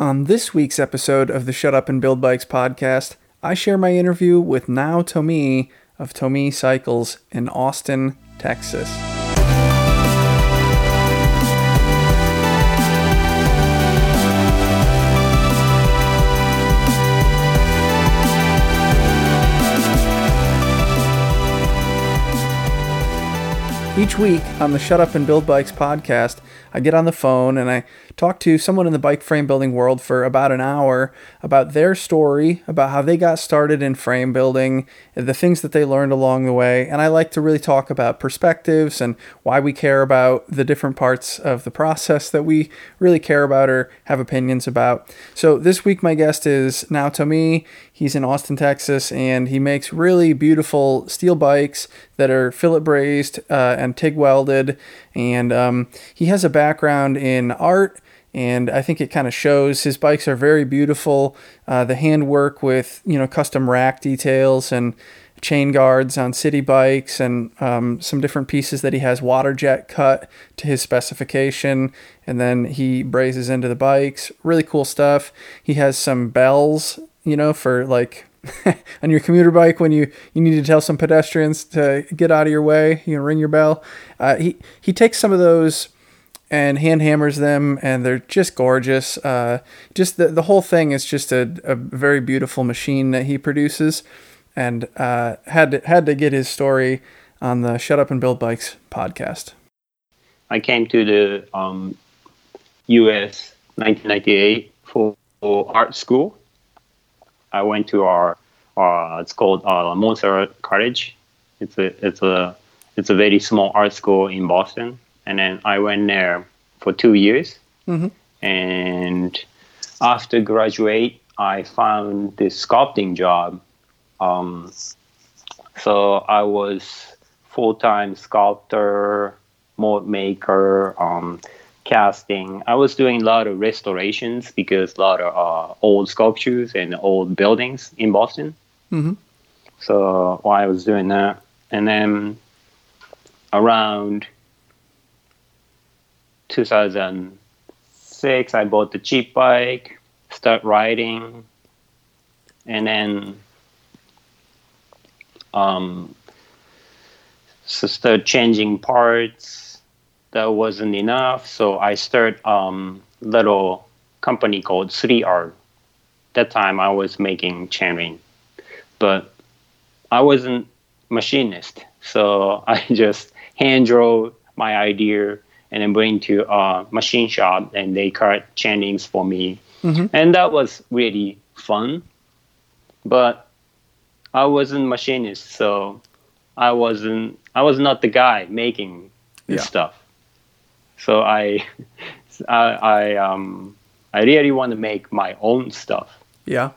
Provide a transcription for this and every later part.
On this week's episode of the Shut Up and Build Bikes podcast, I share my interview with Nao Tomii of Tomii Cycles in Austin, Texas. Each week on the Shut Up and Build Bikes podcast, I get on the phone and I talk to someone in the bike frame building world for about an hour about their story, about how they got started in frame building, the things that they learned along the way. And I like to really talk about perspectives and why we care about the different parts of the process that we really care about or have opinions about. So this week, my guest is Nao Tomii. He's in Austin, Texas, and he makes really beautiful steel bikes that are fillet brazed uh, and TIG welded. And um, he has a background in art and I think it kind of shows. His bikes are very beautiful. Uh, the handwork with you know custom rack details and chain guards on city bikes and um, some different pieces that he has water jet cut to his specification and then he brazes into the bikes really cool stuff he has some bells you know for like on your commuter bike when you, you need to tell some pedestrians to get out of your way you can ring your bell uh, he, he takes some of those and hand hammers them and they're just gorgeous uh, just the, the whole thing is just a, a very beautiful machine that he produces and uh, had to, had to get his story on the Shut Up and Build Bikes podcast. I came to the um, U.S. 1998 for, for, art school. I went to our, uh, it's called uh, Montserrat College. It's a it's a it's a very small art school in Boston, and then I went there for two years. Mm-hmm. And after graduate, I found this sculpting job um, so I was full time sculptor, mold maker, um, casting. I was doing a lot of restorations because a lot of uh, old sculptures and old buildings in Boston. Mm-hmm. So while I was doing that, and then around 2006, I bought the cheap bike, start riding, and then um, so start changing parts. That wasn't enough, so I started um, little company called 3R. That time I was making chainring, but I wasn't machinist, so I just hand drew my idea and then bring to a machine shop and they cut chainrings for me, mm-hmm. and that was really fun. But I wasn't machinist, so I wasn't. I was not the guy making this yeah. stuff. So I, I, I, um, I really want to make my own stuff. Yeah.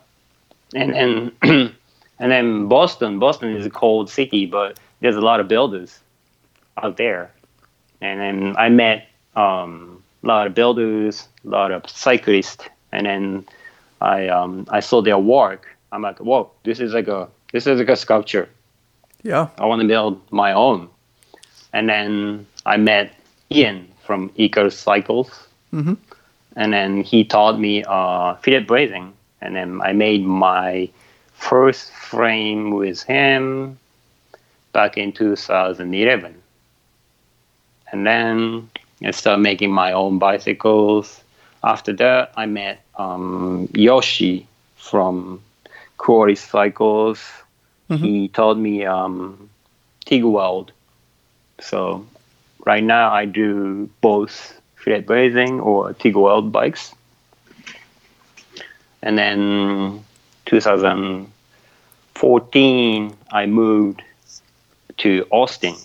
And and and then Boston. Boston is a cold city, but there's a lot of builders out there. And then I met um, a lot of builders, a lot of cyclists, and then I um, I saw their work. I'm like, whoa, this is like a this is like a sculpture. Yeah. I want to build my own. And then I met Ian from Eco Cycles. Mm-hmm. And then he taught me uh, fillet brazing. And then I made my first frame with him back in 2011. And then I started making my own bicycles. After that, I met um, Yoshi from Quarry Cycles Mm-hmm. He taught me um, TIG weld. So right now I do both fillet brazing or TIG weld bikes. And then 2014 I moved to Austin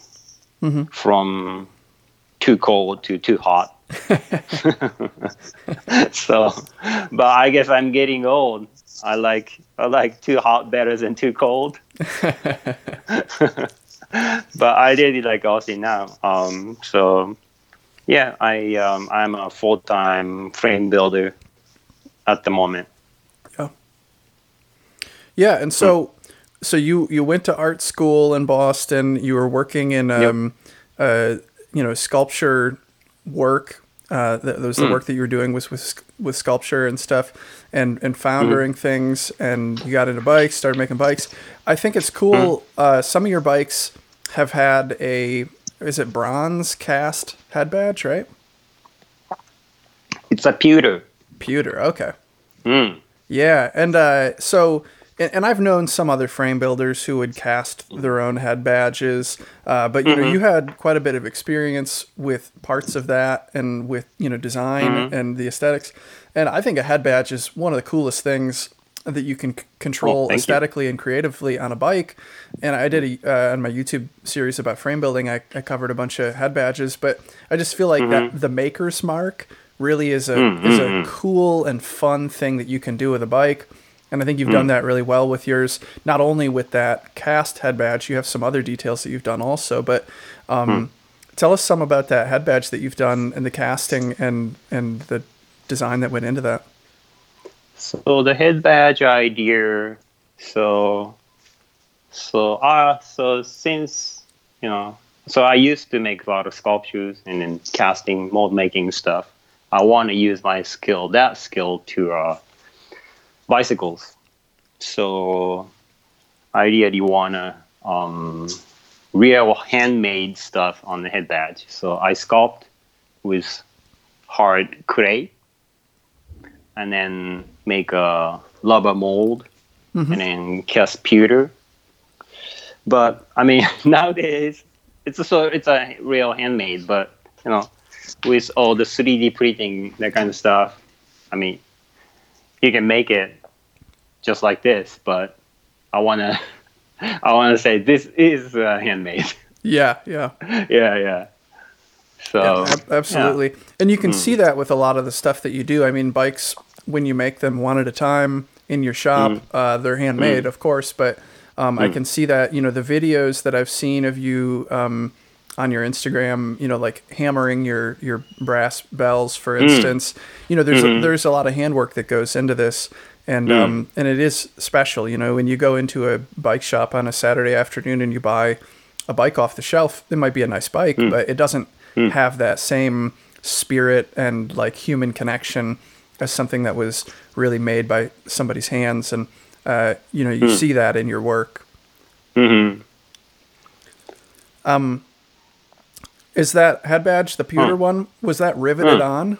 mm-hmm. from too cold to too hot. so, but I guess I'm getting old. I like I like too hot better than too cold. but I really like Austin now. Um, so yeah, I um, I'm a full time frame builder at the moment. Yeah. Yeah, and so so you you went to art school in Boston. You were working in um, yep. uh, you know sculpture work. Uh, that, that was the mm. work that you were doing was with with sculpture and stuff, and and foundering Mm-hmm. things, and you got into bikes, started making bikes. I think it's cool. Mm-hmm. Uh, some of your bikes have had a is it bronze cast head badge, right? It's a pewter. Pewter. Okay. Mm. Yeah, and uh, so and, and I've known some other frame builders who would cast their own head badges, uh, but you know you had quite a bit of experience with parts of that and with you know design and the aesthetics, and I think a head badge is one of the coolest things that you can c- control you. aesthetically and creatively on a bike. And I did a, uh, on my YouTube series about frame building, I, I covered a bunch of head badges, but I just feel like that the maker's mark really is a is a cool and fun thing that you can do with a bike. And I think you've done that really well with yours. Not only with that cast head badge, you have some other details that you've done also. But um, tell us some about that head badge that you've done and the casting and and the design that went into that. So the head badge idea. So, so uh, so since you know, so I used to make a lot of sculptures and then casting, mold making stuff. I want to use my skill, that skill, to uh, bicycles. So, I really wanna um, real handmade stuff on the head badge. So I sculpt with hard clay and then make a rubber mold and then cast pewter. But I mean, nowadays it's a, so it's a real handmade, but you know, with all the 3D printing that kind of stuff, I mean, you can make it just like this. But I wanna, I wanna say this is uh, handmade. Yeah, yeah. yeah, yeah. So Ab- absolutely. And you can see that with a lot of the stuff that you do. I mean, bikes, when you make them one at a time in your shop, uh, they're handmade, of course, but um, I can see that, you know, the videos that I've seen of you um, on your Instagram, you know, like hammering your, your brass bells, for hmm. instance, you know, there's, a, hmm. there's a lot of handwork that goes into this. And, hmm. um, and it is special, you know, when you go into a bike shop on a Saturday afternoon and you buy a bike off the shelf, it might be a nice bike, but it doesn't have that same spirit and like human connection as something that was really made by somebody's hands. And, uh, you know, you see that in your work. mhm. Is that head badge, the pewter one, was that riveted on?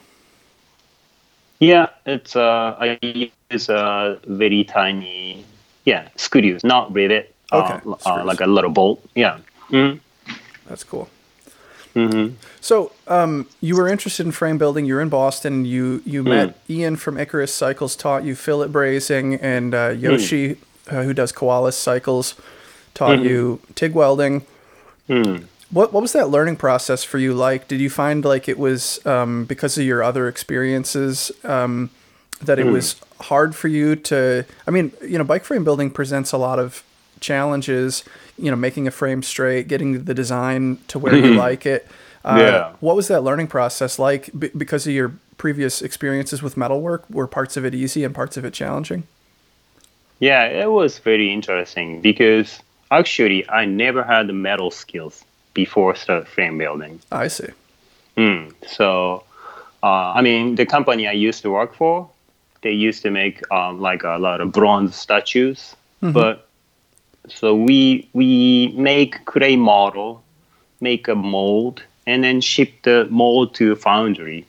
Yeah, it's uh, I use a very tiny, yeah, screws, not rivet. Okay, uh, uh, like a little bolt. Yeah. Mm-hmm. That's cool. Mm-hmm. So, um, you were interested in frame building. You're in Boston. You you met Ian from Icarus Cycles, taught you fillet brazing, and uh, Yoshi, uh, who does Koalas Cycles, taught you TIG welding. What what was that learning process for you like? Did you find like it was um, because of your other experiences um, that it was hard for you to? I mean, you know, bike frame building presents a lot of challenges. You know, making a frame straight, getting the design to where you like it. Uh, Yeah. What was that learning process like? B- because of your previous experiences with metalwork, were parts of it easy and parts of it challenging? Yeah, it was very interesting because actually I never had the metal skills before start frame building. I see. Mm. So, uh, I mean, the company I used to work for, they used to make um, like a lot of bronze statues, but so we we make clay model, make a mold, and then ship the mold to foundry.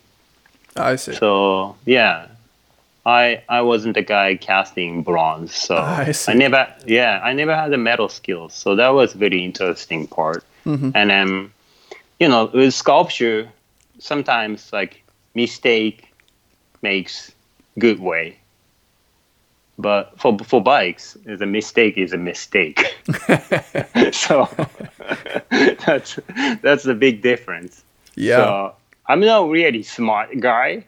I see. So yeah, I I wasn't the guy casting bronze, so I see. never yeah I never had the metal skills. So that was very interesting part. Mm-hmm. And then you know with sculpture, sometimes like mistake makes good way. But for for bikes, the mistake is a mistake. so that's that's the big difference. yeah. So I'm not really smart guy.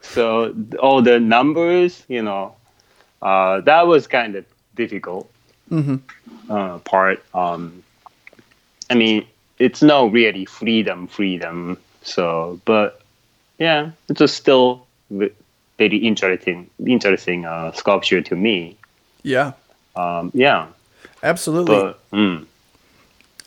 So all the numbers, you know, uh, that was kind of difficult uh, part. Um, I mean, it's not really freedom, freedom. So, but yeah, it's still very interesting, interesting uh, sculpture to me. yeah. Um, yeah, Absolutely. but mm,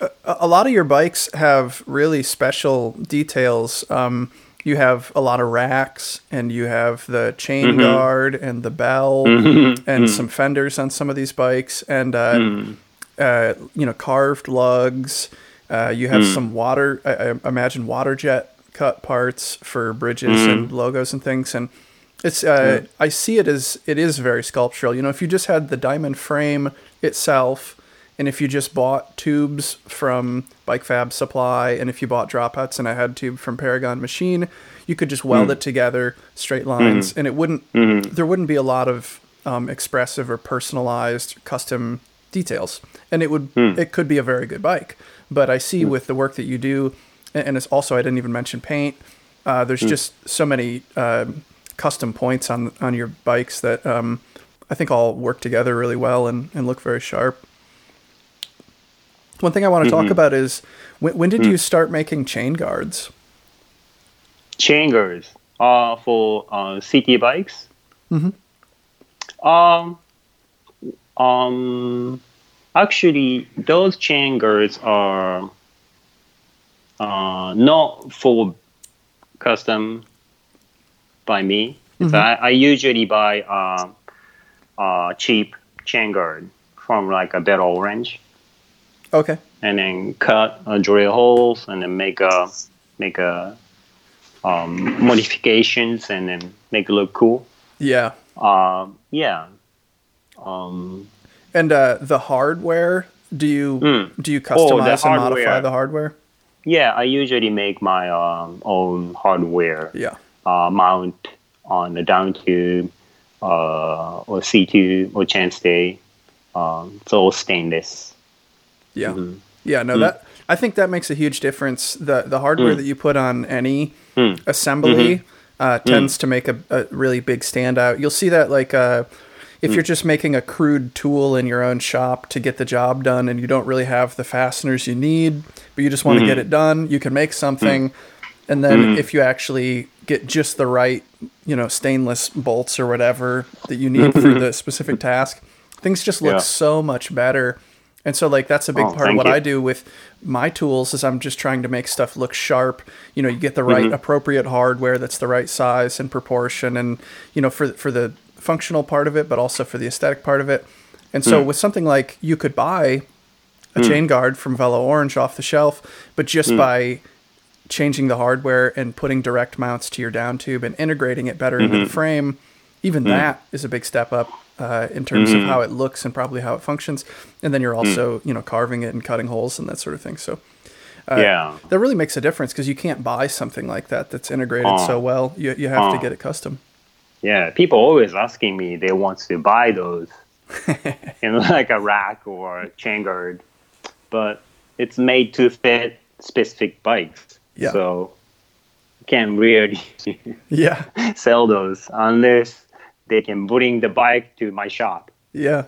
a a lot of your bikes have really special details. Um, you have a lot of racks and you have the chain Mm-hmm. guard and the bell and some fenders on some of these bikes and uh, Mm-hmm. Uh, you know carved lugs. Uh, you Mm. have some water, I, I imagine water jet cut parts for bridges Mm-hmm. and logos and things. And it's uh, I see it as it is very sculptural. You know, if you just had the diamond frame itself. And if you just bought tubes from Bike Fab Supply, and if you bought dropouts and a head tube from Paragon Machine, you could just weld it together, straight lines, and it wouldn't. There wouldn't be a lot of um, expressive or personalized custom details, and it would. It could be a very good bike, but I see with the work that you do, and it's also I didn't even mention paint. Uh, there's just so many um custom points on on your bikes that um, I think all work together really well and, and look very sharp. One thing I want to talk about is when, when did you start making chain guards? chain guards uh, for uh, city bikes. Um, um, actually, those chain guards are uh, not for custom by me. So I, I usually buy uh, uh, cheap chain guard from like a Velo Orange Okay. and then cut uh, drill holes and then make a make a um, modifications and then make it look cool. Yeah. Um, yeah. Um, And uh, the hardware, do you Mm. do you Oh, customize and modify the hardware? yeah, I usually make my um, own hardware Yeah. uh, mount on the down tube uh, or C tube or chainstay. Um, it's all stainless. Yeah. Mm-hmm. Yeah, Mm. no, that I think that makes a huge difference. The the hardware that you put on any Mm. assembly Mm-hmm. uh, tends to make a, a really big standout. You'll see that like uh, if Mm. you're just making a crude tool in your own shop to get the job done and you don't really have the fasteners you need, but you just want to Mm-hmm. get it done, you can make something. And then if you actually get just the right, you know, stainless bolts or whatever that you need for the specific task, things just look Yeah. so much better. And so like that's a big Oh, part of what you. I do with my tools is I'm just trying to make stuff look sharp. You know, you get the right Mm-hmm. appropriate hardware that's the right size and proportion and you know for for the functional part of it but also for the aesthetic part of it. And Mm. so with something like you could buy a chain guard from Velo Orange off the shelf, but Mm. just by changing the hardware and putting direct mounts to your down tube and integrating it better into Mm-hmm. the frame, even Mm. that is a big step up uh, in terms Mm-hmm. of how it looks and probably how it functions. And then you're Mm. also, you know, carving it and cutting holes and that sort of thing. So yeah. that really makes a difference because you can't buy something like that that's integrated Oh. so well. You, you have to get it custom. Yeah, people always asking me they want to buy those in like a rack or a chain guard, but it's made to fit specific bikes. Yeah. So you can't really Yeah. sell those unless they can bring the bike to my shop. Yeah.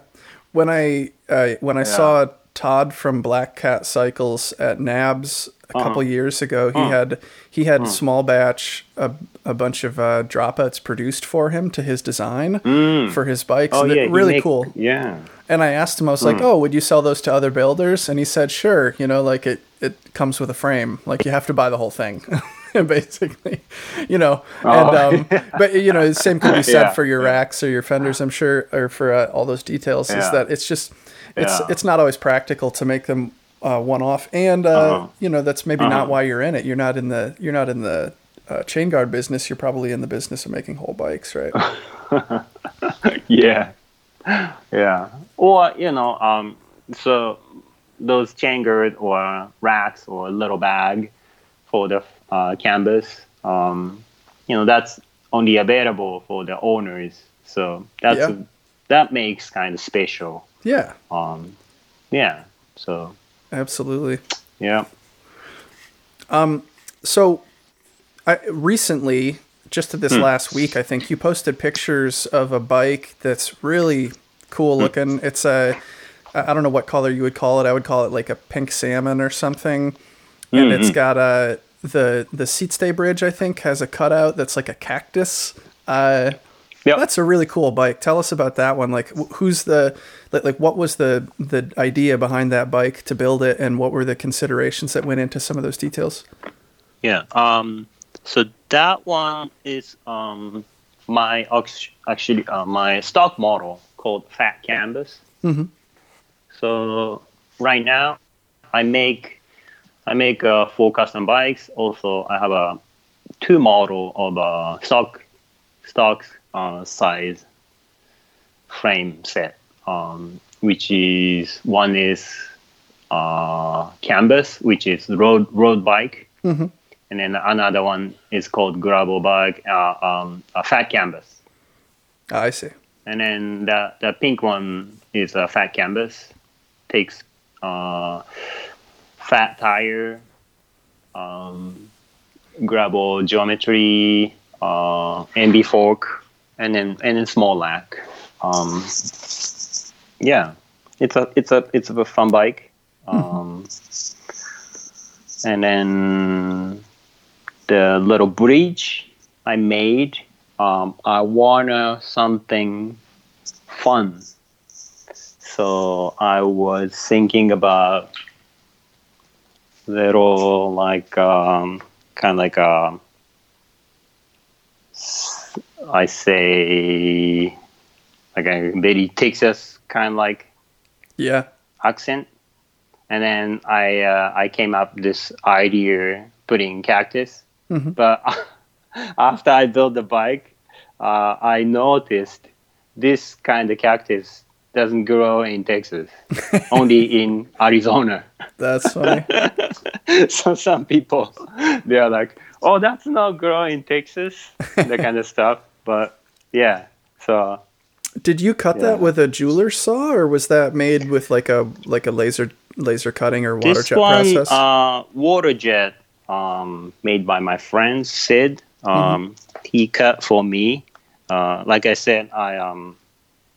When I uh, when I saw Todd from Black Cat Cycles at NAHBS a Uh-huh. couple years ago, he had he had small batch a, a bunch of uh, dropouts produced for him to his design for his bikes. Oh and yeah, really make- cool. Yeah. And I asked him, I was like, Hmm. "Oh, would you sell those to other builders?" And he said, "Sure. You know, like it it comes with a frame. Like you have to buy the whole thing." basically you know and um but you know the same could be said Oh. Yeah, for your racks or your fenders i'm sure or for uh, all those details is that it's just it's Yeah. it's not always practical to make them uh, one off and uh, Uh-huh. you know that's maybe not Uh-huh. why you're in it you're not in the you're not in the uh, chain guard business you're probably in the business of making whole bikes right? Yeah. Yeah. Or you know um so those chain guard or racks or little bag for the uh, canvas um you know that's only available for the owners. So that's Yeah. that makes kind of special. Yeah. Um yeah. So absolutely. Yeah. Um. So, I, recently, just this Hmm. last week, I think you posted pictures of a bike that's really cool Hmm. looking. It's a I don't know what color you would call it. I would call it like a pink salmon or something. And it's Hmm, got a the the seat stay bridge. I think has a cutout that's like a cactus. Uh, Yep. that's a really cool bike. Tell us about that one. Like, who's the like, like what was the the idea behind that bike to build it, and what were the considerations that went into some of those details? Yeah. Um, so that one is um, my actually uh, my stock model called Fat Canvas. Mhm. So right now, I make I make uh, four custom bikes. Also, I have a two model of uh, stock stock uh, size frame set, um, which is one is uh, canvas, which is road road bike, Mhm. And then another one is called Grabo bike, uh, um, a fat canvas, Ah, I see. and then the the pink one is a fat canvas, takes uh, fat tire, um, gravel geometry, uh, MB fork, and then and then small lack. Um, yeah, it's a it's a it's a fun bike. Um, and then the little bridge I made. Um, I wanted something fun, so I was thinking about little like um, kind of like a I say like a very Texas kind of like Yeah. accent, and then I uh, I came up this idea putting cactus, Mhm. but after I built the bike, uh, I noticed this kind of cactus doesn't grow in Texas, only in Arizona. That's funny. so some people they are like, "Oh, that's not growing in Texas," that kind of stuff. But yeah, so Did you cut that with a jeweler's saw, or was that made with like a like a laser laser cutting or water this jet one, process? uh, water jet, um, made by my friend Sid. Um, He cut for me. Uh, like I said, I um,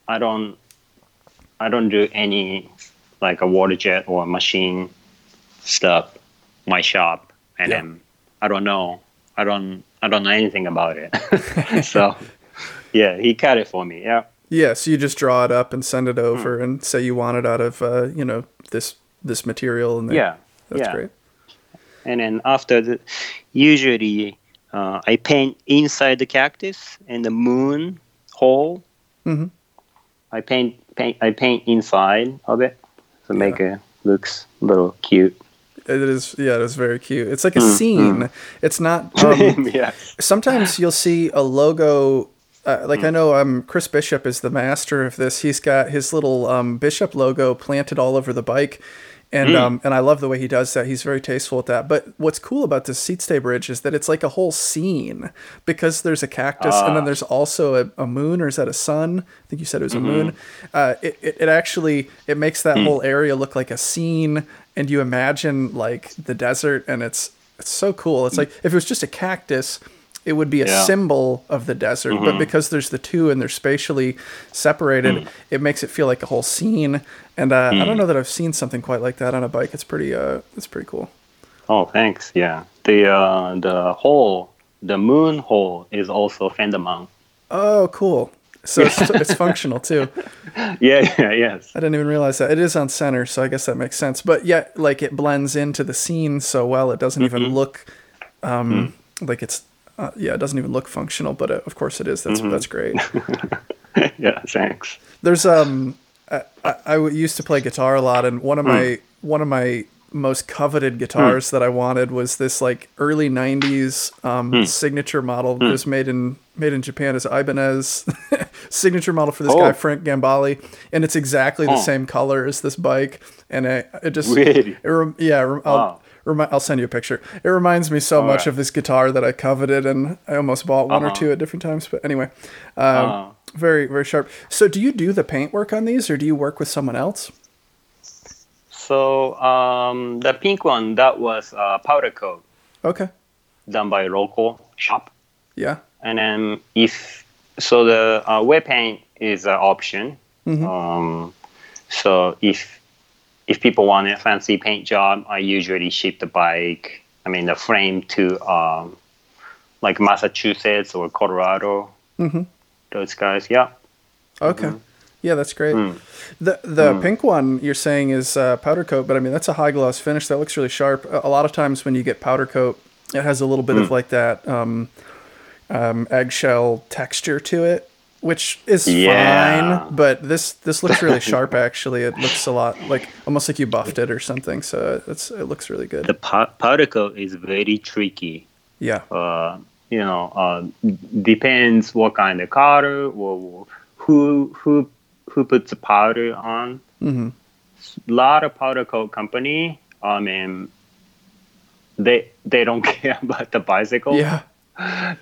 I don't, I don't do any like a water jet or machine stuff. My shop, and Yeah. then I don't know. I don't. I don't know anything about it. so, yeah, he cut it for me. Yeah. yeah, so you just draw it up and send it Hmm. over, and say you want it out of uh, you know this this material, and they- Yeah. that's yeah. great. And then after the usually uh, i paint inside the cactus and the moon hole Mhm. i paint, paint i paint inside of it to make it looks a little cute It is, yeah, it is very cute. It's like a Mm, scene. It's not. Um, yeah sometimes you'll see a logo. Uh, like I know, um, Chris Bishop is the master of this. He's got his little um, Bishop logo planted all over the bike, and hmm. um, and I love the way he does that. He's very tasteful at that. But what's cool about this seat stay bridge is that it's like a whole scene because there's a cactus and then ah. there's also a, a moon or is that a sun? I think you said it was a mm-hmm. moon. Uh, it, it it actually it makes that hmm. whole area look like a scene, and you imagine like the desert, and it's it's so cool. It's hmm. like if it was just a cactus it would be a Yeah. symbol of the desert but because there's the two and they're spatially separated it makes it feel like a whole scene. And uh, i don't know that i've seen something quite like that on a bike. It's pretty uh it's pretty cool. Oh thanks. Yeah. The uh, the hole the moon hole is also fender oh cool. So it's, it's functional too. Yeah yeah yes. I didn't even realize that. It is on center so i guess that makes sense. But yeah like it blends into the scene so well it doesn't even look um like it's uh, yeah it doesn't even look functional but uh, of course it is that's that's great yeah thanks There's um, I I used to play guitar a lot, and one of my one of my most coveted guitars that I wanted was this like early '90s um, signature model. It was made in made in Japan as Ibanez signature model for this guy Oh. Frank Gambale, and it's exactly the Oh. same color as this bike, and I, it just Really? it yeah, I'll, Wow. Remi- I'll send you a picture. It reminds me so much right. of this guitar that I coveted, and I almost bought one or Uh-huh. two at different times. But anyway, um, Uh, very very sharp. So, do you do the paint work on these, or do you work with someone else? so um, the pink one that was uh, powder coat Okay, done by a local shop yeah, and then if so the uh, wet paint is an option Mhm. um, so if if people want a fancy paint job i usually ship the bike i mean the frame to um, like massachusetts or colorado Mm-hmm. those guys yeah okay, yeah, that's great. Mm. The the pink one you're saying is uh, powder coat, but I mean that's a high gloss finish that looks really sharp. A, a lot of times when you get powder coat It has a little bit of like that um, um, eggshell texture to it, which is Yeah. fine. But this this looks really sharp. Actually, it looks a lot like almost like you buffed it or something. So it's it looks really good. The pa- particle is very tricky. Yeah, uh, you know, uh, depends what kind of color or who who who puts the powder on. Mhm. A lot of powder coat company, I mean, they they don't care about the bicycle. yeah,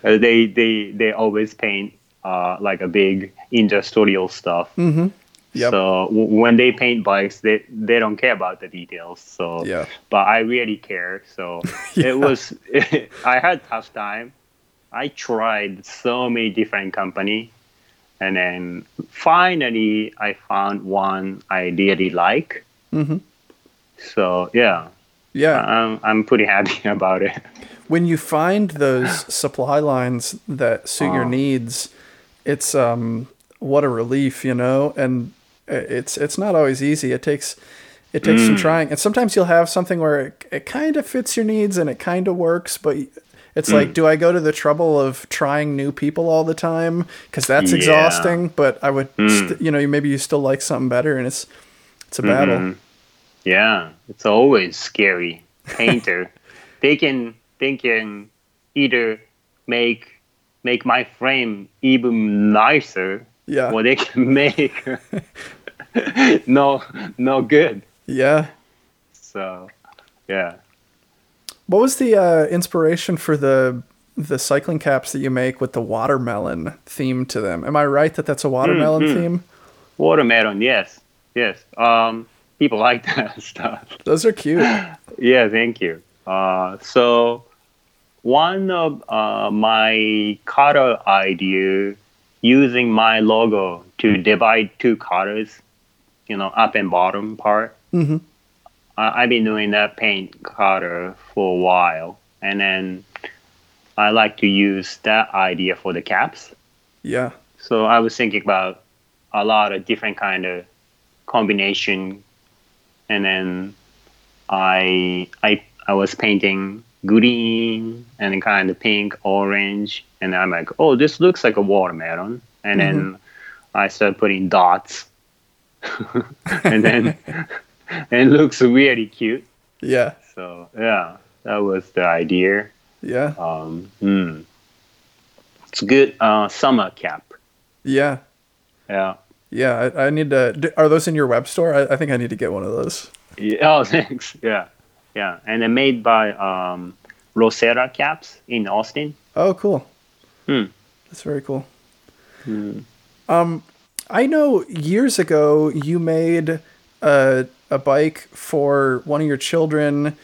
they they they always paint uh, like a big industrial stuff. mm-hmm. Yep. So w- when they paint bikes, they they don't care about the details. So Yeah. but I really care. So Yeah. it was I had tough time. I tried so many different company, and then finally I found one I really like. Mhm. So yeah, yeah. I'm I'm pretty happy about it. when you find those supply lines that suit your Uh. needs, it's um what a relief, you know. And it's it's not always easy. It takes it takes Mm. some trying, and sometimes you'll have something where it, it kind of fits your needs and it kind of works, but. It's Mm. like, do I go to the trouble of trying new people all the time? Because that's Yeah. exhausting. But I would, Mm. st- you know, maybe you still like something better, and it's it's a battle. Mhm. Yeah, it's always scary. Painter, they can they can either make make my frame even nicer, Yeah, or they can make no no good. yeah. So yeah. What was the uh, inspiration for the the cycling caps that you make with the watermelon theme to them? Am I right that that's a watermelon mm. theme? Watermelon, yes, yes. Um, people like that stuff. Those are cute. Yeah, thank you. Uh, so one of uh, my color idea using my logo to divide two colors, you know, up and bottom part. hmm I, I've been doing that paint color for a while, and then I like to use that idea for the caps. Yeah, So I was thinking about a lot of different kind of combination, and then I I I was painting green and kind of pink, orange, and I'm like, oh, this looks like a watermelon, and then I start putting dots, and then and it looks really cute. yeah, So yeah, that was the idea. yeah, Um, hmm. It's a good uh, summer cap. yeah, Yeah. yeah. I, I need to. Are those in your web store? I, I think I need to get one of those. Yeah, oh, thanks. Yeah, yeah, and they're made by um, Rosetta Caps in Austin. Oh, cool. Hmm. That's very cool. Hmm. Um, I know years ago you made a a bike for one of your children,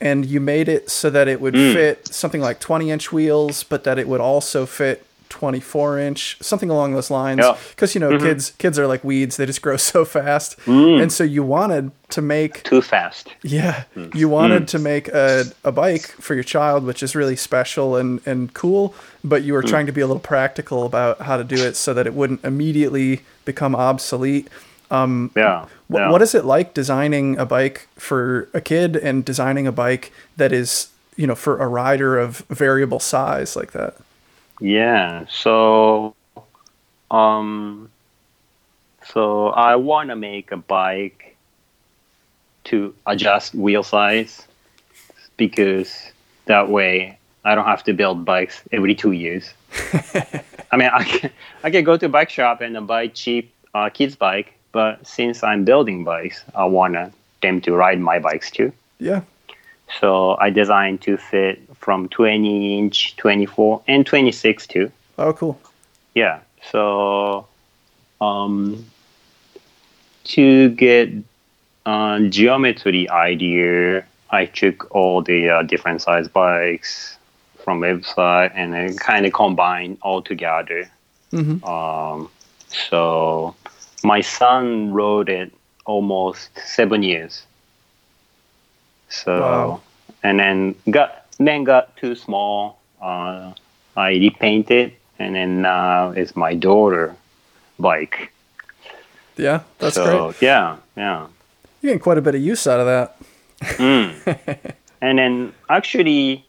and you made it so that it would Hmm. fit something like twenty inch wheels, but that it would also fit. 24 inch something along those lines Yeah. because you know Mm-hmm. kids kids are like weeds they just grow so fast Hmm. and so you wanted to make Too fast. yeah, Hmm. you wanted to make a, a bike for your child, which is really special and, and cool, but you were Hmm. trying to be a little practical about how to do it so that it wouldn't immediately become obsolete. Yeah. Wh- yeah. What is it like designing a bike for a kid and designing a bike that is, you know, for a rider of variable size like that? Yeah. So, um, so I want to make a bike to adjust wheel size because that way I don't have to build bikes every two years. I mean, I can, I can go to a bike shop and buy cheap uh, kids bike, but since I'm building bikes, I want them to ride my bikes too. Yeah. So I designed to fit from 20 inch, 24, and 26 too. Oh, cool. Yeah. So, um, to get uh, geometry idea, I took all the uh, different size bikes from website and then kind of combined all together. Mhm. Um, so my son rode it almost seven years. So Wow. and then got then got too small. Uh, I repainted, and then now it's my daughter bike. Yeah, that's so great. yeah, yeah. You're getting quite a bit of use out of that. Mm. and then actually,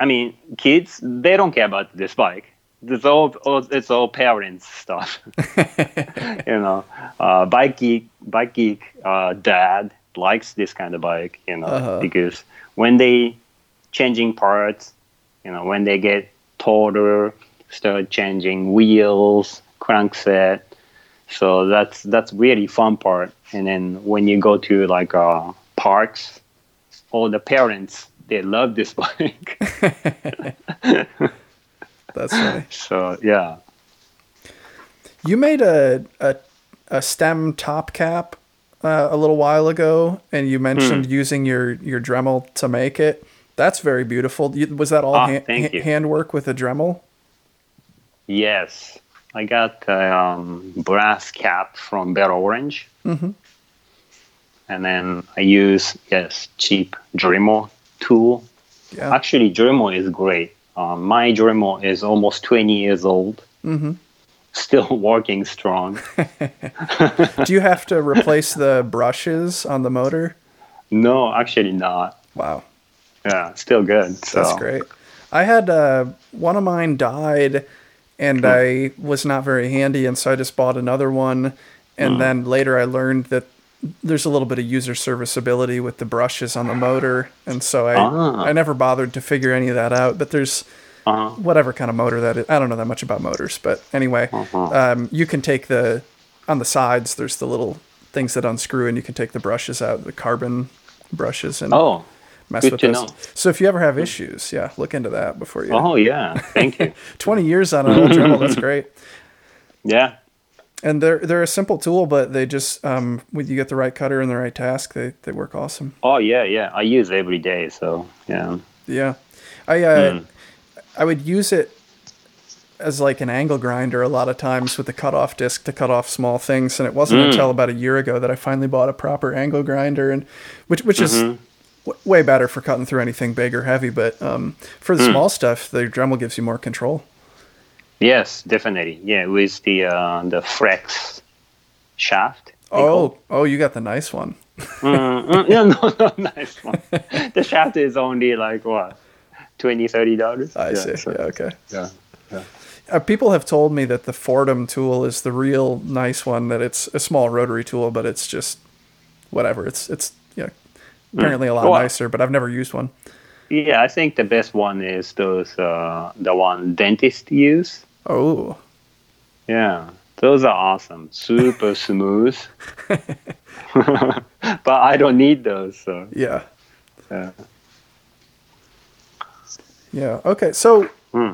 I mean, kids they don't care about this bike. It's all, it's all parents stuff. you know, uh, bike geek, bike geek, uh, dad likes this kind of bike. You know, Uh-huh. because when they changing parts, you know, when they get taller, start changing wheels, crankset. So that's that's really fun part. And then when you go to like uh, parks, all the parents they love this bike. That's funny. so yeah. You made a a, a stem top cap uh, a little while ago, and you Hmm. mentioned using your your Dremel to make it. That's very beautiful. Was that all ha- thank ha- you. handwork with a Dremel? Yes, I got a um, brass cap from Velo Orange, Mm-hmm. and then I use yes cheap Dremel tool. Yeah. Actually, Dremel is great. Um, my Dremel is almost 20 years old, Mm-hmm. still working strong. Do you have to replace the brushes on the motor? no, actually not. Wow. Yeah, still good. So. That's great. I had uh, one of mine died, and I was not very handy, and so I just bought another one. And then later, I learned that there's a little bit of user serviceability with the brushes on the motor, and so I Ah. I never bothered to figure any of that out. But there's Uh-huh. whatever kind of motor that is. I don't know that much about motors, but anyway, Uh-huh. um, you can take the on the sides. There's the little things that unscrew, and you can take the brushes out, the carbon brushes, and Oh, mess good with to know. So if you ever have issues, yeah, look into that before you. oh yeah. Thank you. 20 years on an old Dremel, that's great. Yeah. And they're they're a simple tool, but they just um, when you get the right cutter and the right task, they they work awesome. Oh yeah, yeah. I use it every day, so yeah. Yeah, I uh, Hmm. I would use it as like an angle grinder a lot of times with the cutoff disc to cut off small things, and it wasn't Hmm. until about a year ago that I finally bought a proper angle grinder, and which which is Mm-hmm. W- way better for cutting through anything big or heavy, but um, for the small stuff, the Dremel gives you more control. Yes, definitely. Yeah, with the uh, the flex shaft. Oh, call oh, you got the nice one. Mm, mm, no, no, no, nice one. the shaft is only like what, 20 dollars. I see. yeah, okay. Yeah. Uh, people have told me that the Foredom tool is the real nice one. That it's a small rotary tool, but it's just whatever. It's it's apparently a lot Well, nicer. But I've never used one. Yeah, I think the best one is those uh, the one dentist use. Oh, Yeah, those are awesome, super smooth. but I don't need those, so yeah, yeah. yeah. Okay, so Hmm.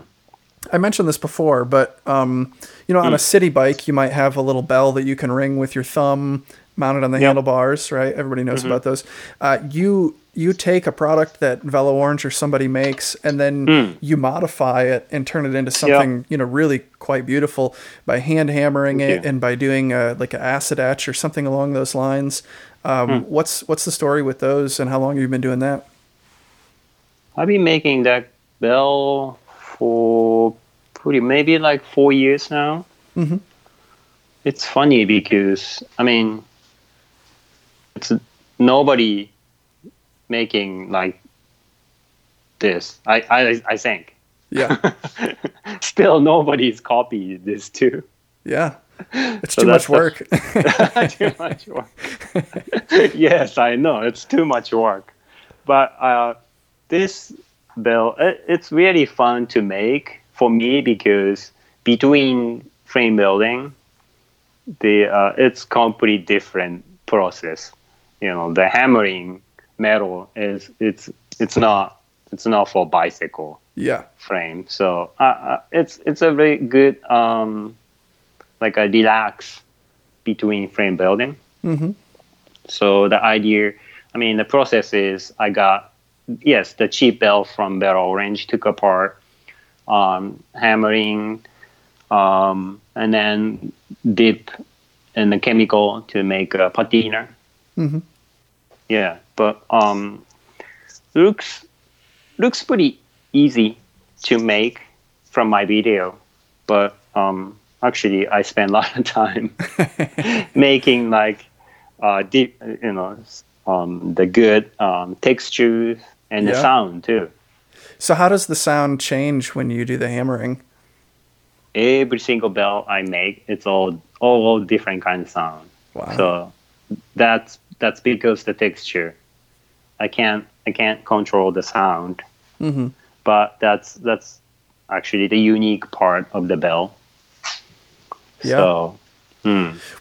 I mentioned this before, but um, you know, on a city bike, you might have a little bell that you can ring with your thumb mounted on the Yep. handlebars, right? Everybody knows about those. Uh, you you take a product that Velo Orange or somebody makes, and then you modify it and turn it into something you know really quite beautiful by hand hammering it and by doing a, like an acid etch or something along those lines. Um, What's what's the story with those, and how long have you been doing that? I've been making that bell for pretty maybe like four years now. Mhm. It's funny because I mean, it's nobody making like this. I I, I think Yeah, still nobody's copied this too. yeah. It's So too much that's- work. too much work. yes, I know it's too much work, but uh, this bell it, it's really fun to make for me because between frame building, the uh, it's completely different process. You know, the hammering metal is it's it's not it's not for bicycle yeah, frame. So uh, uh, it's it's a very good um, like a relax between frame building. hmm So the idea, I mean, the process is I got yes the cheap bell from Velo Orange took apart, um, hammering, um, and then dip in the chemical to make a patina. Mhm. Yeah, but um, looks looks pretty easy to make from my video, but um, actually I spend a lot of time making like uh, deep, you know, um, the good um, textures and the sound too. So how does the sound change when you do the hammering? Every single bell I make, it's all all different kind of sound. Wow. So that's that's because the texture. I can't I can't control the sound, hmm but that's that's actually the unique part of the bell. Yeah. So, hmm.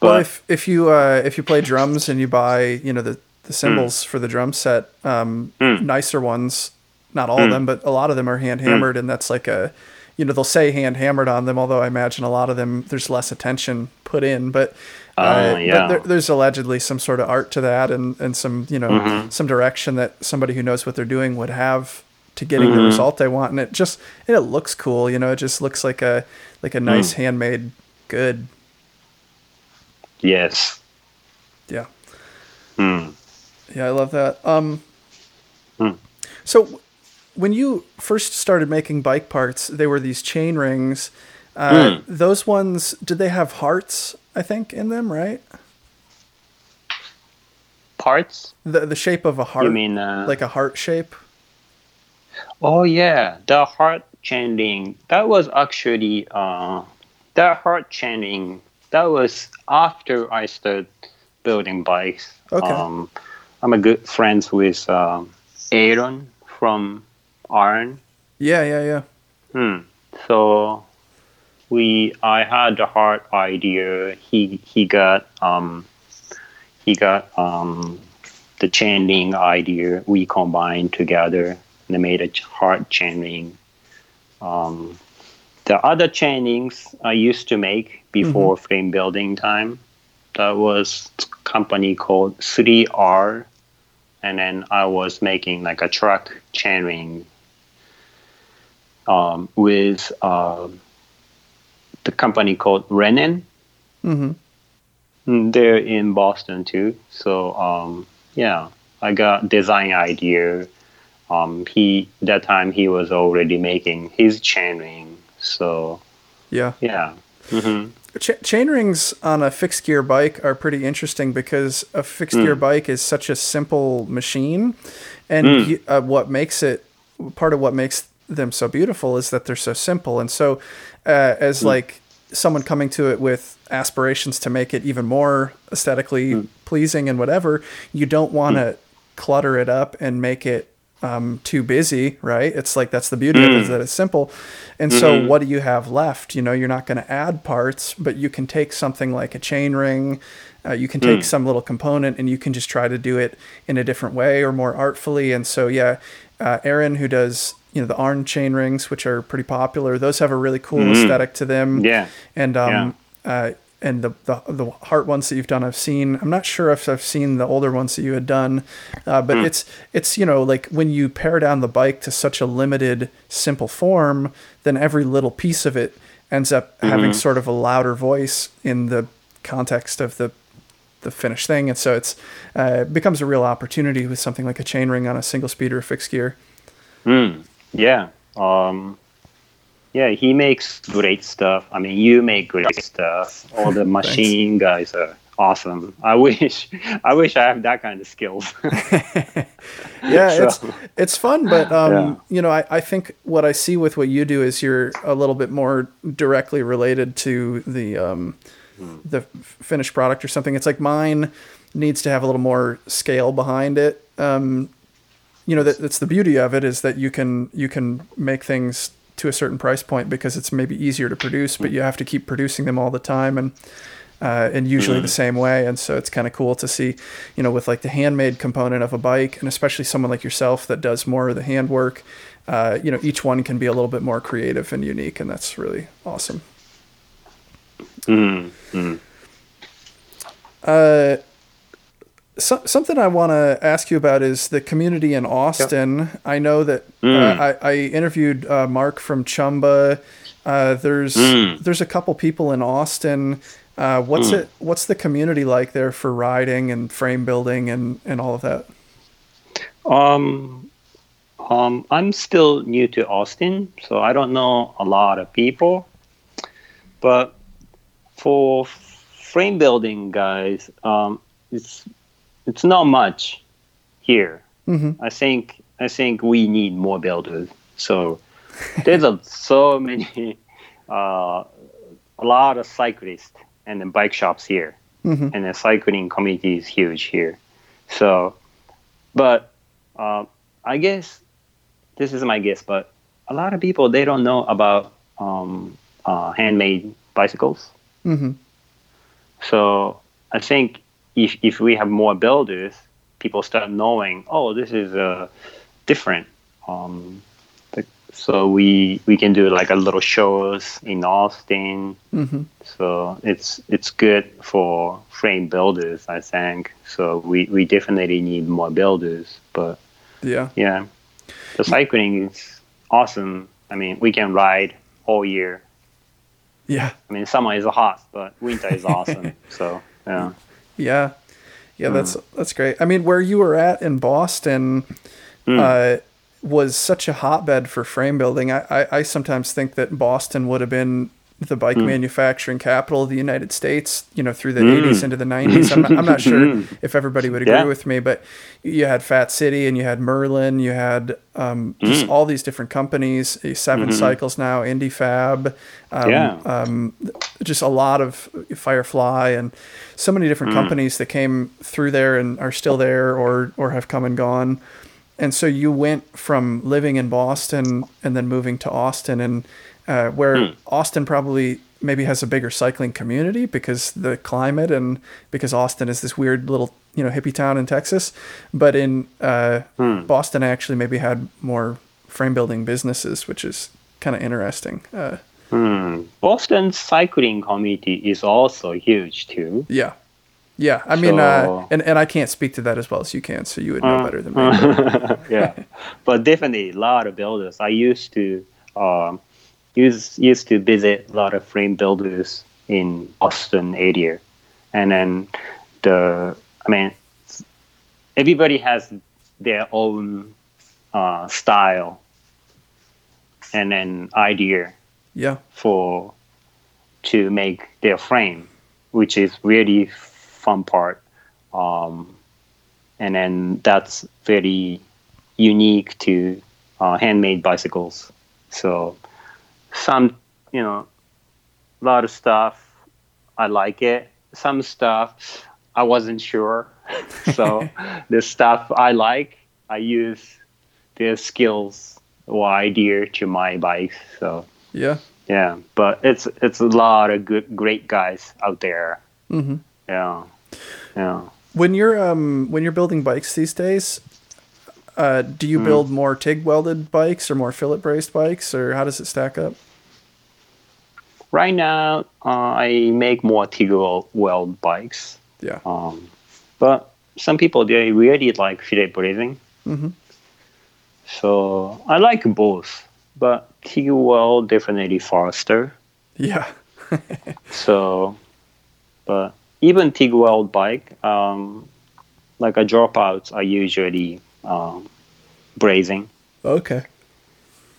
well, but if if you uh, if you play drums and you buy you know the the cymbals for the drum set, um, Mm. nicer ones, not all of them, but a lot of them are hand hammered, and that's like a you know they'll say hand hammered on them, although I imagine a lot of them there's less attention put in, but. Oh, uh, yeah. But there, there's allegedly some sort of art to that, and, and some you know Mm-hmm. some direction that somebody who knows what they're doing would have to getting Mm-hmm. the result they want, and it just and it looks cool. You know, it just looks like a like a Mm. nice handmade good. yes. Yeah. Hmm. Yeah, I love that. Um, Hmm. so w- when you first started making bike parts, they were these chain rings. Uh, Hmm. Those ones, did they have hearts? I think in them, right? Parts? The the shape of a heart, You mean uh, like a heart shape. Oh yeah, the heart chainring. That was actually uh, that heart chainring. That was after I started building bikes. Okay. Um, I'm a good friends with um, Aaron from Arn. Yeah, yeah, yeah. Hmm. So we, I had the heart idea. He he got um, he got um, the chainring idea. We combined together and made a heart chainring. Um, the other chainrings I used to make before frame building time. That was a company called 3R, and then I was making like a truck chainring um, with um the company called Renan. hmm Mm, They're in Boston too. So um, yeah, I got design idea. Um, he that time he was already making his chainring. So Yeah. yeah. hmm Ch- chain rings on a fixed gear bike are pretty interesting because a fixed gear bike is such a simple machine, and you, uh, what makes it part of what makes them so beautiful is that they're so simple. And so, uh, as like someone coming to it with aspirations to make it even more aesthetically pleasing and whatever, you don't want to clutter it up and make it um, too busy, right? It's like that's the beauty of it is that it's simple. And so, what do you have left? You know, you're not going to add parts, but you can take something like a chain ring. Uh, you can take some little component and you can just try to do it in a different way or more artfully. And so, yeah, uh, Aaron, who does you know the Arn chain rings, which are pretty popular, those have a really cool aesthetic to them. Yeah. and um, uh, and the, the the heart ones that you've done, I've seen. I'm not sure if I've seen the older ones that you had done, uh, but it's it's you know like when you pare down the bike to such a limited, simple form, then every little piece of it ends up having sort of a louder voice in the context of the the finished thing, and so it's uh, it becomes a real opportunity with something like a chain ring on a single speed or fixed gear. Mm, yeah. Um, yeah, he makes great stuff. I mean, you make great stuff. All the machine guys are awesome. I wish, I wish I have that kind of skills. yeah, So- it's it's fun, but um, Yeah. you know, I, I think what I see with what you do is you're a little bit more directly related to the um, the finished product or something. It's like mine needs to have a little more scale behind it. Um, you know, that that's the beauty of it is that you can you can make things to a certain price point because it's maybe easier to produce, but you have to keep producing them all the time and uh, and usually the same way. And so it's kind of cool to see, you know, with like the handmade component of a bike, and especially someone like yourself that does more of the handwork. Uh, you know, each one can be a little bit more creative and unique, and that's really awesome. mm, mm. Uh, so, something I want to ask you about is the community in Austin. I know that uh, I, I interviewed uh, Mark from Chumba. Uh, there's there's a couple people in Austin. Uh, what's it? What's the community like there for riding and frame building and, and all of that? Um, um, I'm still new to Austin, so I don't know a lot of people. But for frame building guys, um, it's it's not much here. Mhm. I think I think we need more builders. So there's a, so many, uh, a lot of cyclists and then bike shops here, Mhm. and the cycling community is huge here. So, but uh, I guess this is my guess, but a lot of people they don't know about um, uh, handmade bicycles. hmm So I think if if we have more builders, people start knowing, oh, this is uh, different. Um, so we we can do like a little shows in Austin. hmm So it's it's good for frame builders, I think. So we, we definitely need more builders. But Yeah. yeah, the cycling is awesome. I mean, we can ride all year. Yeah. I mean, summer is hot, but winter is awesome. so yeah. Yeah. Yeah, that's that's great. I mean, where you were at in Boston uh, was such a hotbed for frame building. I, I, I sometimes think that Boston would have been the bike manufacturing capital of the United States, you know, through the 80s into the 90s. I'm not, I'm not sure if everybody would agree Yeah. with me, but you had Fat City and you had Merlin, you had um, just all these different companies, uh, 7 Cycles now, IndieFab, um, Yeah. um, just a lot of Firefly and so many different companies that came through there and are still there or or have come and gone. And so you went from living in Boston and then moving to Austin, and uh, where Austin probably maybe has a bigger cycling community because the climate and because Austin is this weird little you know hippie town in Texas. But in uh, Boston, I actually maybe had more frame building businesses, which is kind of interesting. Uh, Hmm. Boston cycling community is also huge too. Yeah. Yeah. I mean, uh, and, and I can't speak to that as well as you can, so you would know Uh, better than me. yeah, but definitely a lot of builders. I used to um, use used to visit a lot of frame builders in Boston area, and then the I mean, everybody has their own uh, style and then idea Yeah. for to make their frame, which is really fun part. Um, and then that's very unique to uh, handmade bicycles. So some, you know, a lot of stuff I like it. Some stuff I wasn't sure. so the stuff I like, I use their skills or idea to my bike. So Yeah. yeah, but it's it's a lot of good great guys out there. hmm Yeah, yeah. When you're um when you're building bikes these days, uh, do you build more TIG welded bikes or more fillet brazed bikes, or how does it stack up? Right now, uh, I make more TIG weld bikes. Yeah. Um, but some people they really like fillet brazing. Mhm. So I like both, but TIG weld definitely faster. Yeah. So, but even TIG weld bike, um, like a dropouts are usually um, brazing. Okay.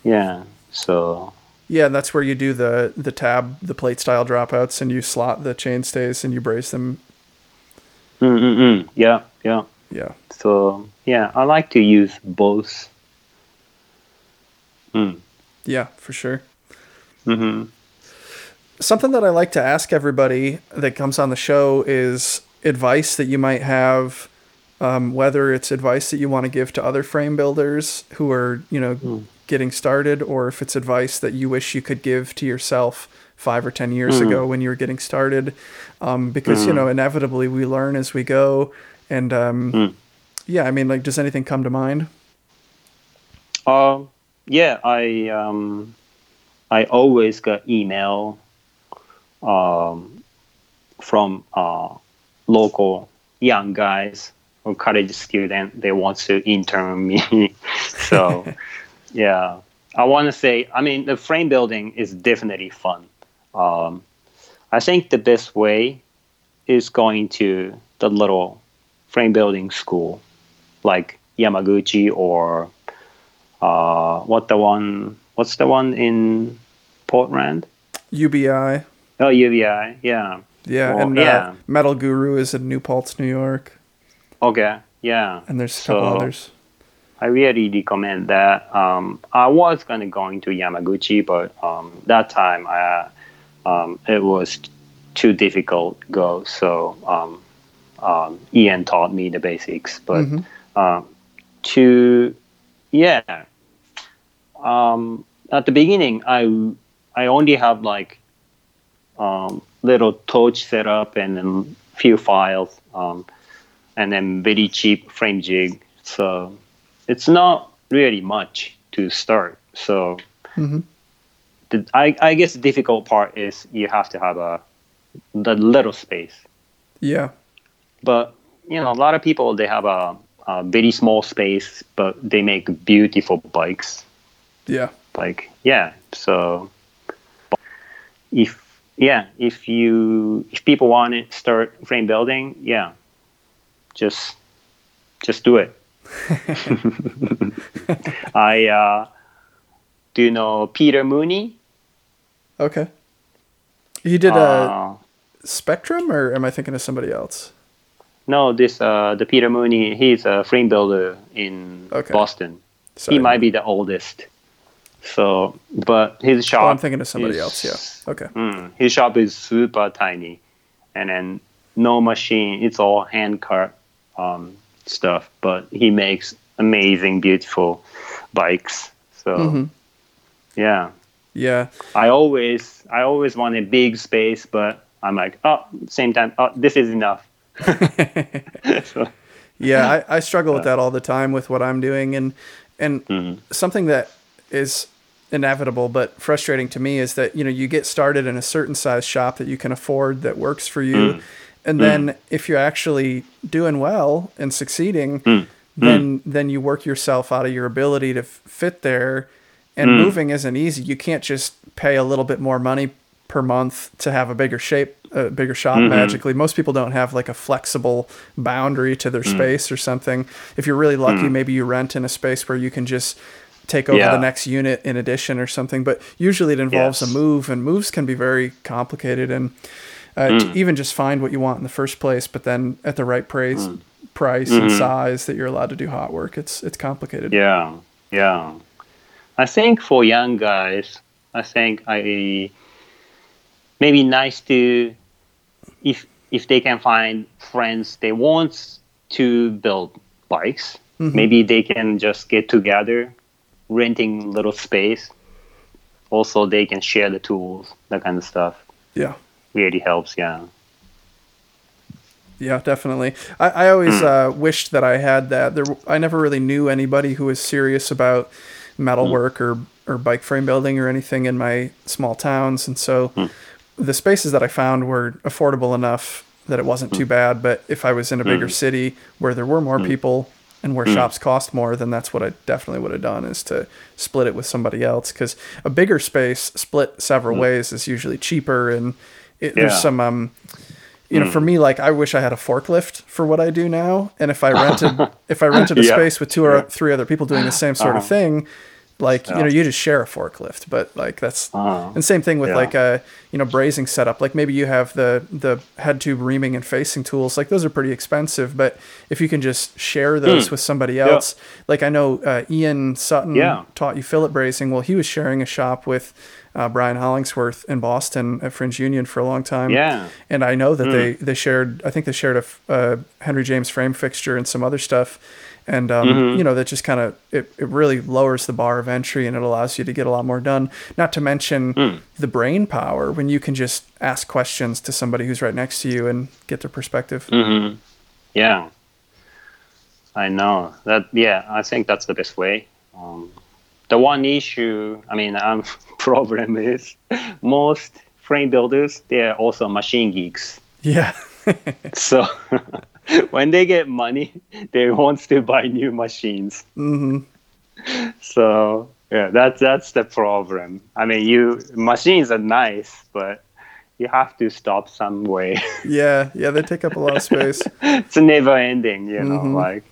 Yeah. So Yeah, and that's where you do the the tab, the plate style dropouts, and you slot the chainstays and you braze them. Mm-mm-mm. yeah, yeah. Yeah. So yeah, I like to use both. Mm. Yeah, for sure. hmm Something that I like to ask everybody that comes on the show is advice that you might have, um, whether it's advice that you want to give to other frame builders who are, you know, getting started, or if it's advice that you wish you could give to yourself five or ten years ago when you were getting started. Um, because you know, inevitably we learn as we go, and um, yeah, I mean, like, does anything come to mind? Um, yeah, I um, I always get email um, from uh, local young guys or college student. They want to intern me. so yeah, I want to say. I mean, the frame building is definitely fun. Um, I think the best way is going to the little frame building school, like Yamaguchi or uh, what the one? What's the one in Portland? UBI, Oh, UVI. Yeah. yeah, and uh, yeah. Metal Guru is in New Paltz, New York, Okay. Yeah. and there's a couple So- others. I really recommend that. Um, I was gonna go into Yamaguchi, but um, that time I, um, it was too difficult to go. So um, um, Ian taught me the basics, but um, to yeah, um, at the beginning I I only have like um, little torch setup and a few files, um, and then very cheap frame jig. So it's not really much to start. So Mhm. the, I, I guess the difficult part is you have to have a the little space. Yeah. But you know, a lot of people they have a, a very small space, but they make beautiful bikes. Yeah. Like yeah, so if yeah, if you if people want to start frame building, yeah, just just do it. I uh, do you know Peter Mooney? Okay. He did a Uh, Spectrum, or am I thinking of somebody else? no, this uh, the Peter Mooney. He's a frame builder in Okay. Boston. Sorry. He might be the oldest. So, but his shop. Oh, I'm thinking of somebody is- else. Yeah. Okay. Mm, his shop is super tiny, and then no machine. It's all hand cut um, stuff, but he makes amazing, beautiful bikes. So, Mhm. yeah, Yeah. I always, I always want a big space, but I'm like, oh, same time, oh, this is enough. so, Yeah, I, I struggle with that all the time with what I'm doing, and and Mm-hmm. something that is inevitable but frustrating to me is that you know you get started in a certain size shop that you can afford that works for you, Mm. And then if you're actually doing well and succeeding, Mm. then then you work yourself out of your ability to f- fit there, and Mm. moving isn't easy. You can't just pay a little bit more money per month to have a bigger shape, a bigger shop Mm-hmm. magically. Most people don't have like a flexible boundary to Mm. their space or something. If you're really lucky, maybe you rent in a space where you can just take over Yeah. the next unit in addition or something. But usually it involves Yes. a move, and moves can be very complicated and uh, to mm. even just find what you want in the first place, but then at the right price, mm. price and mm-hmm. size that you're allowed to do hot work. It's it's complicated. yeah, yeah. I think for young guys, I think I maybe nice to if if they can find friends they want to build bikes, mm-hmm. maybe they can just get together, renting little space. Also, they can share the tools, that kind of stuff. Yeah. Really helps. Yeah. Yeah, definitely. I, I always hmm. uh, wished that I had that. There, I never really knew anybody who was serious about metalwork hmm. or or bike frame building or anything in my small towns, and so hmm. the spaces that I found were affordable enough that it wasn't too bad. But if I was in a bigger city where there were more people and where shops cost more, then that's what I definitely would have done is to split it with somebody else because a bigger space split several ways is usually cheaper and it, Yeah. there's some um you know, for me, like I wish I had a forklift for what I do now, and if I rented, if I rented a Yeah. space with two or three other people doing the same sort of Uh-huh. thing, like you know, you just share a forklift. But like that's Uh-huh. and same thing with Yeah. like a you know brazing setup. Like maybe you have the the head tube reaming and facing tools. Like those are pretty expensive, but if you can just share those with somebody else, like I know uh, Ian Sutton Yeah. taught you fillet brazing Well, he was sharing a shop with. Uh, Brian Hollingsworth in Boston at Fringe Union for a long time Yeah. and I know that they they shared. I think they shared a uh, Henry James frame fixture and some other stuff, and um, you know that just kind of it, it really lowers the bar of entry and it allows you to get a lot more done. Not to mention the brain power when you can just ask questions to somebody who's right next to you and get their perspective. Mm-hmm. Yeah, I know that. Yeah, I think that's the best way. Um, the one issue, I mean, um, problem is most frame builders they're also machine geeks. Yeah, So when they get money, they want to buy new machines. hmm So yeah, that's that's the problem. I mean, you machines are nice, but you have to stop some way. yeah, yeah. They take up a lot of space. it's never ending, you know, Mhm. like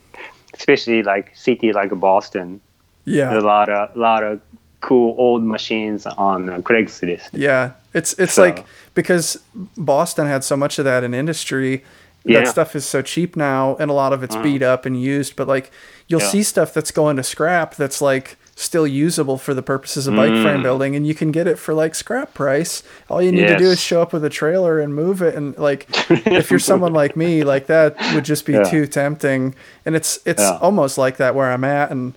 especially like city like Boston. There's Yeah, a lot of lot of cool old machines on uh, Craigslist. yeah. It's it's So- like because Boston had so much of that in industry. Yeah. that stuff is so cheap now, and a lot of it's beat up and used. But like, you'll Yeah. see stuff that's going to scrap that's like still usable for the purposes of bike Mm. frame building, and you can get it for like scrap price. All you need to do is show up with a trailer and move it. And like, if you're someone like me, like that would just be Yeah. too tempting. And it's it's almost like that where I'm at, and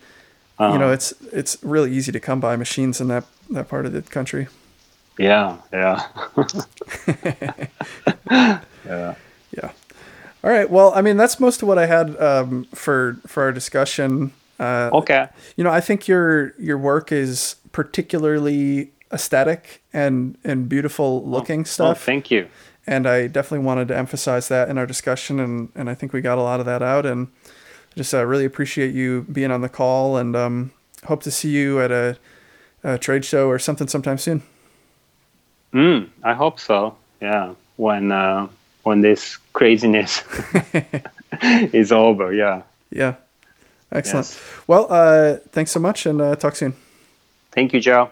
you know, Uh-huh. it's it's really easy to come by machines in that that part of the country. Yeah, yeah. yeah. Yeah. All right. Well, I mean, that's most of what I had um, for for our discussion. Uh, Okay. You know, I think your your work is particularly aesthetic and and beautiful looking Oh, stuff, thank you. and I definitely wanted to emphasize that in our discussion, and and I think we got a lot of that out, and just uh, really appreciate you being on the call, and um, hope to see you at a, a trade show or something sometime soon. Mm, I hope so. Yeah. When uh, when this craziness is over. Yeah. Yeah. Excellent. Yes. Well, uh, thanks so much, and uh, talk soon. Thank you, Joe.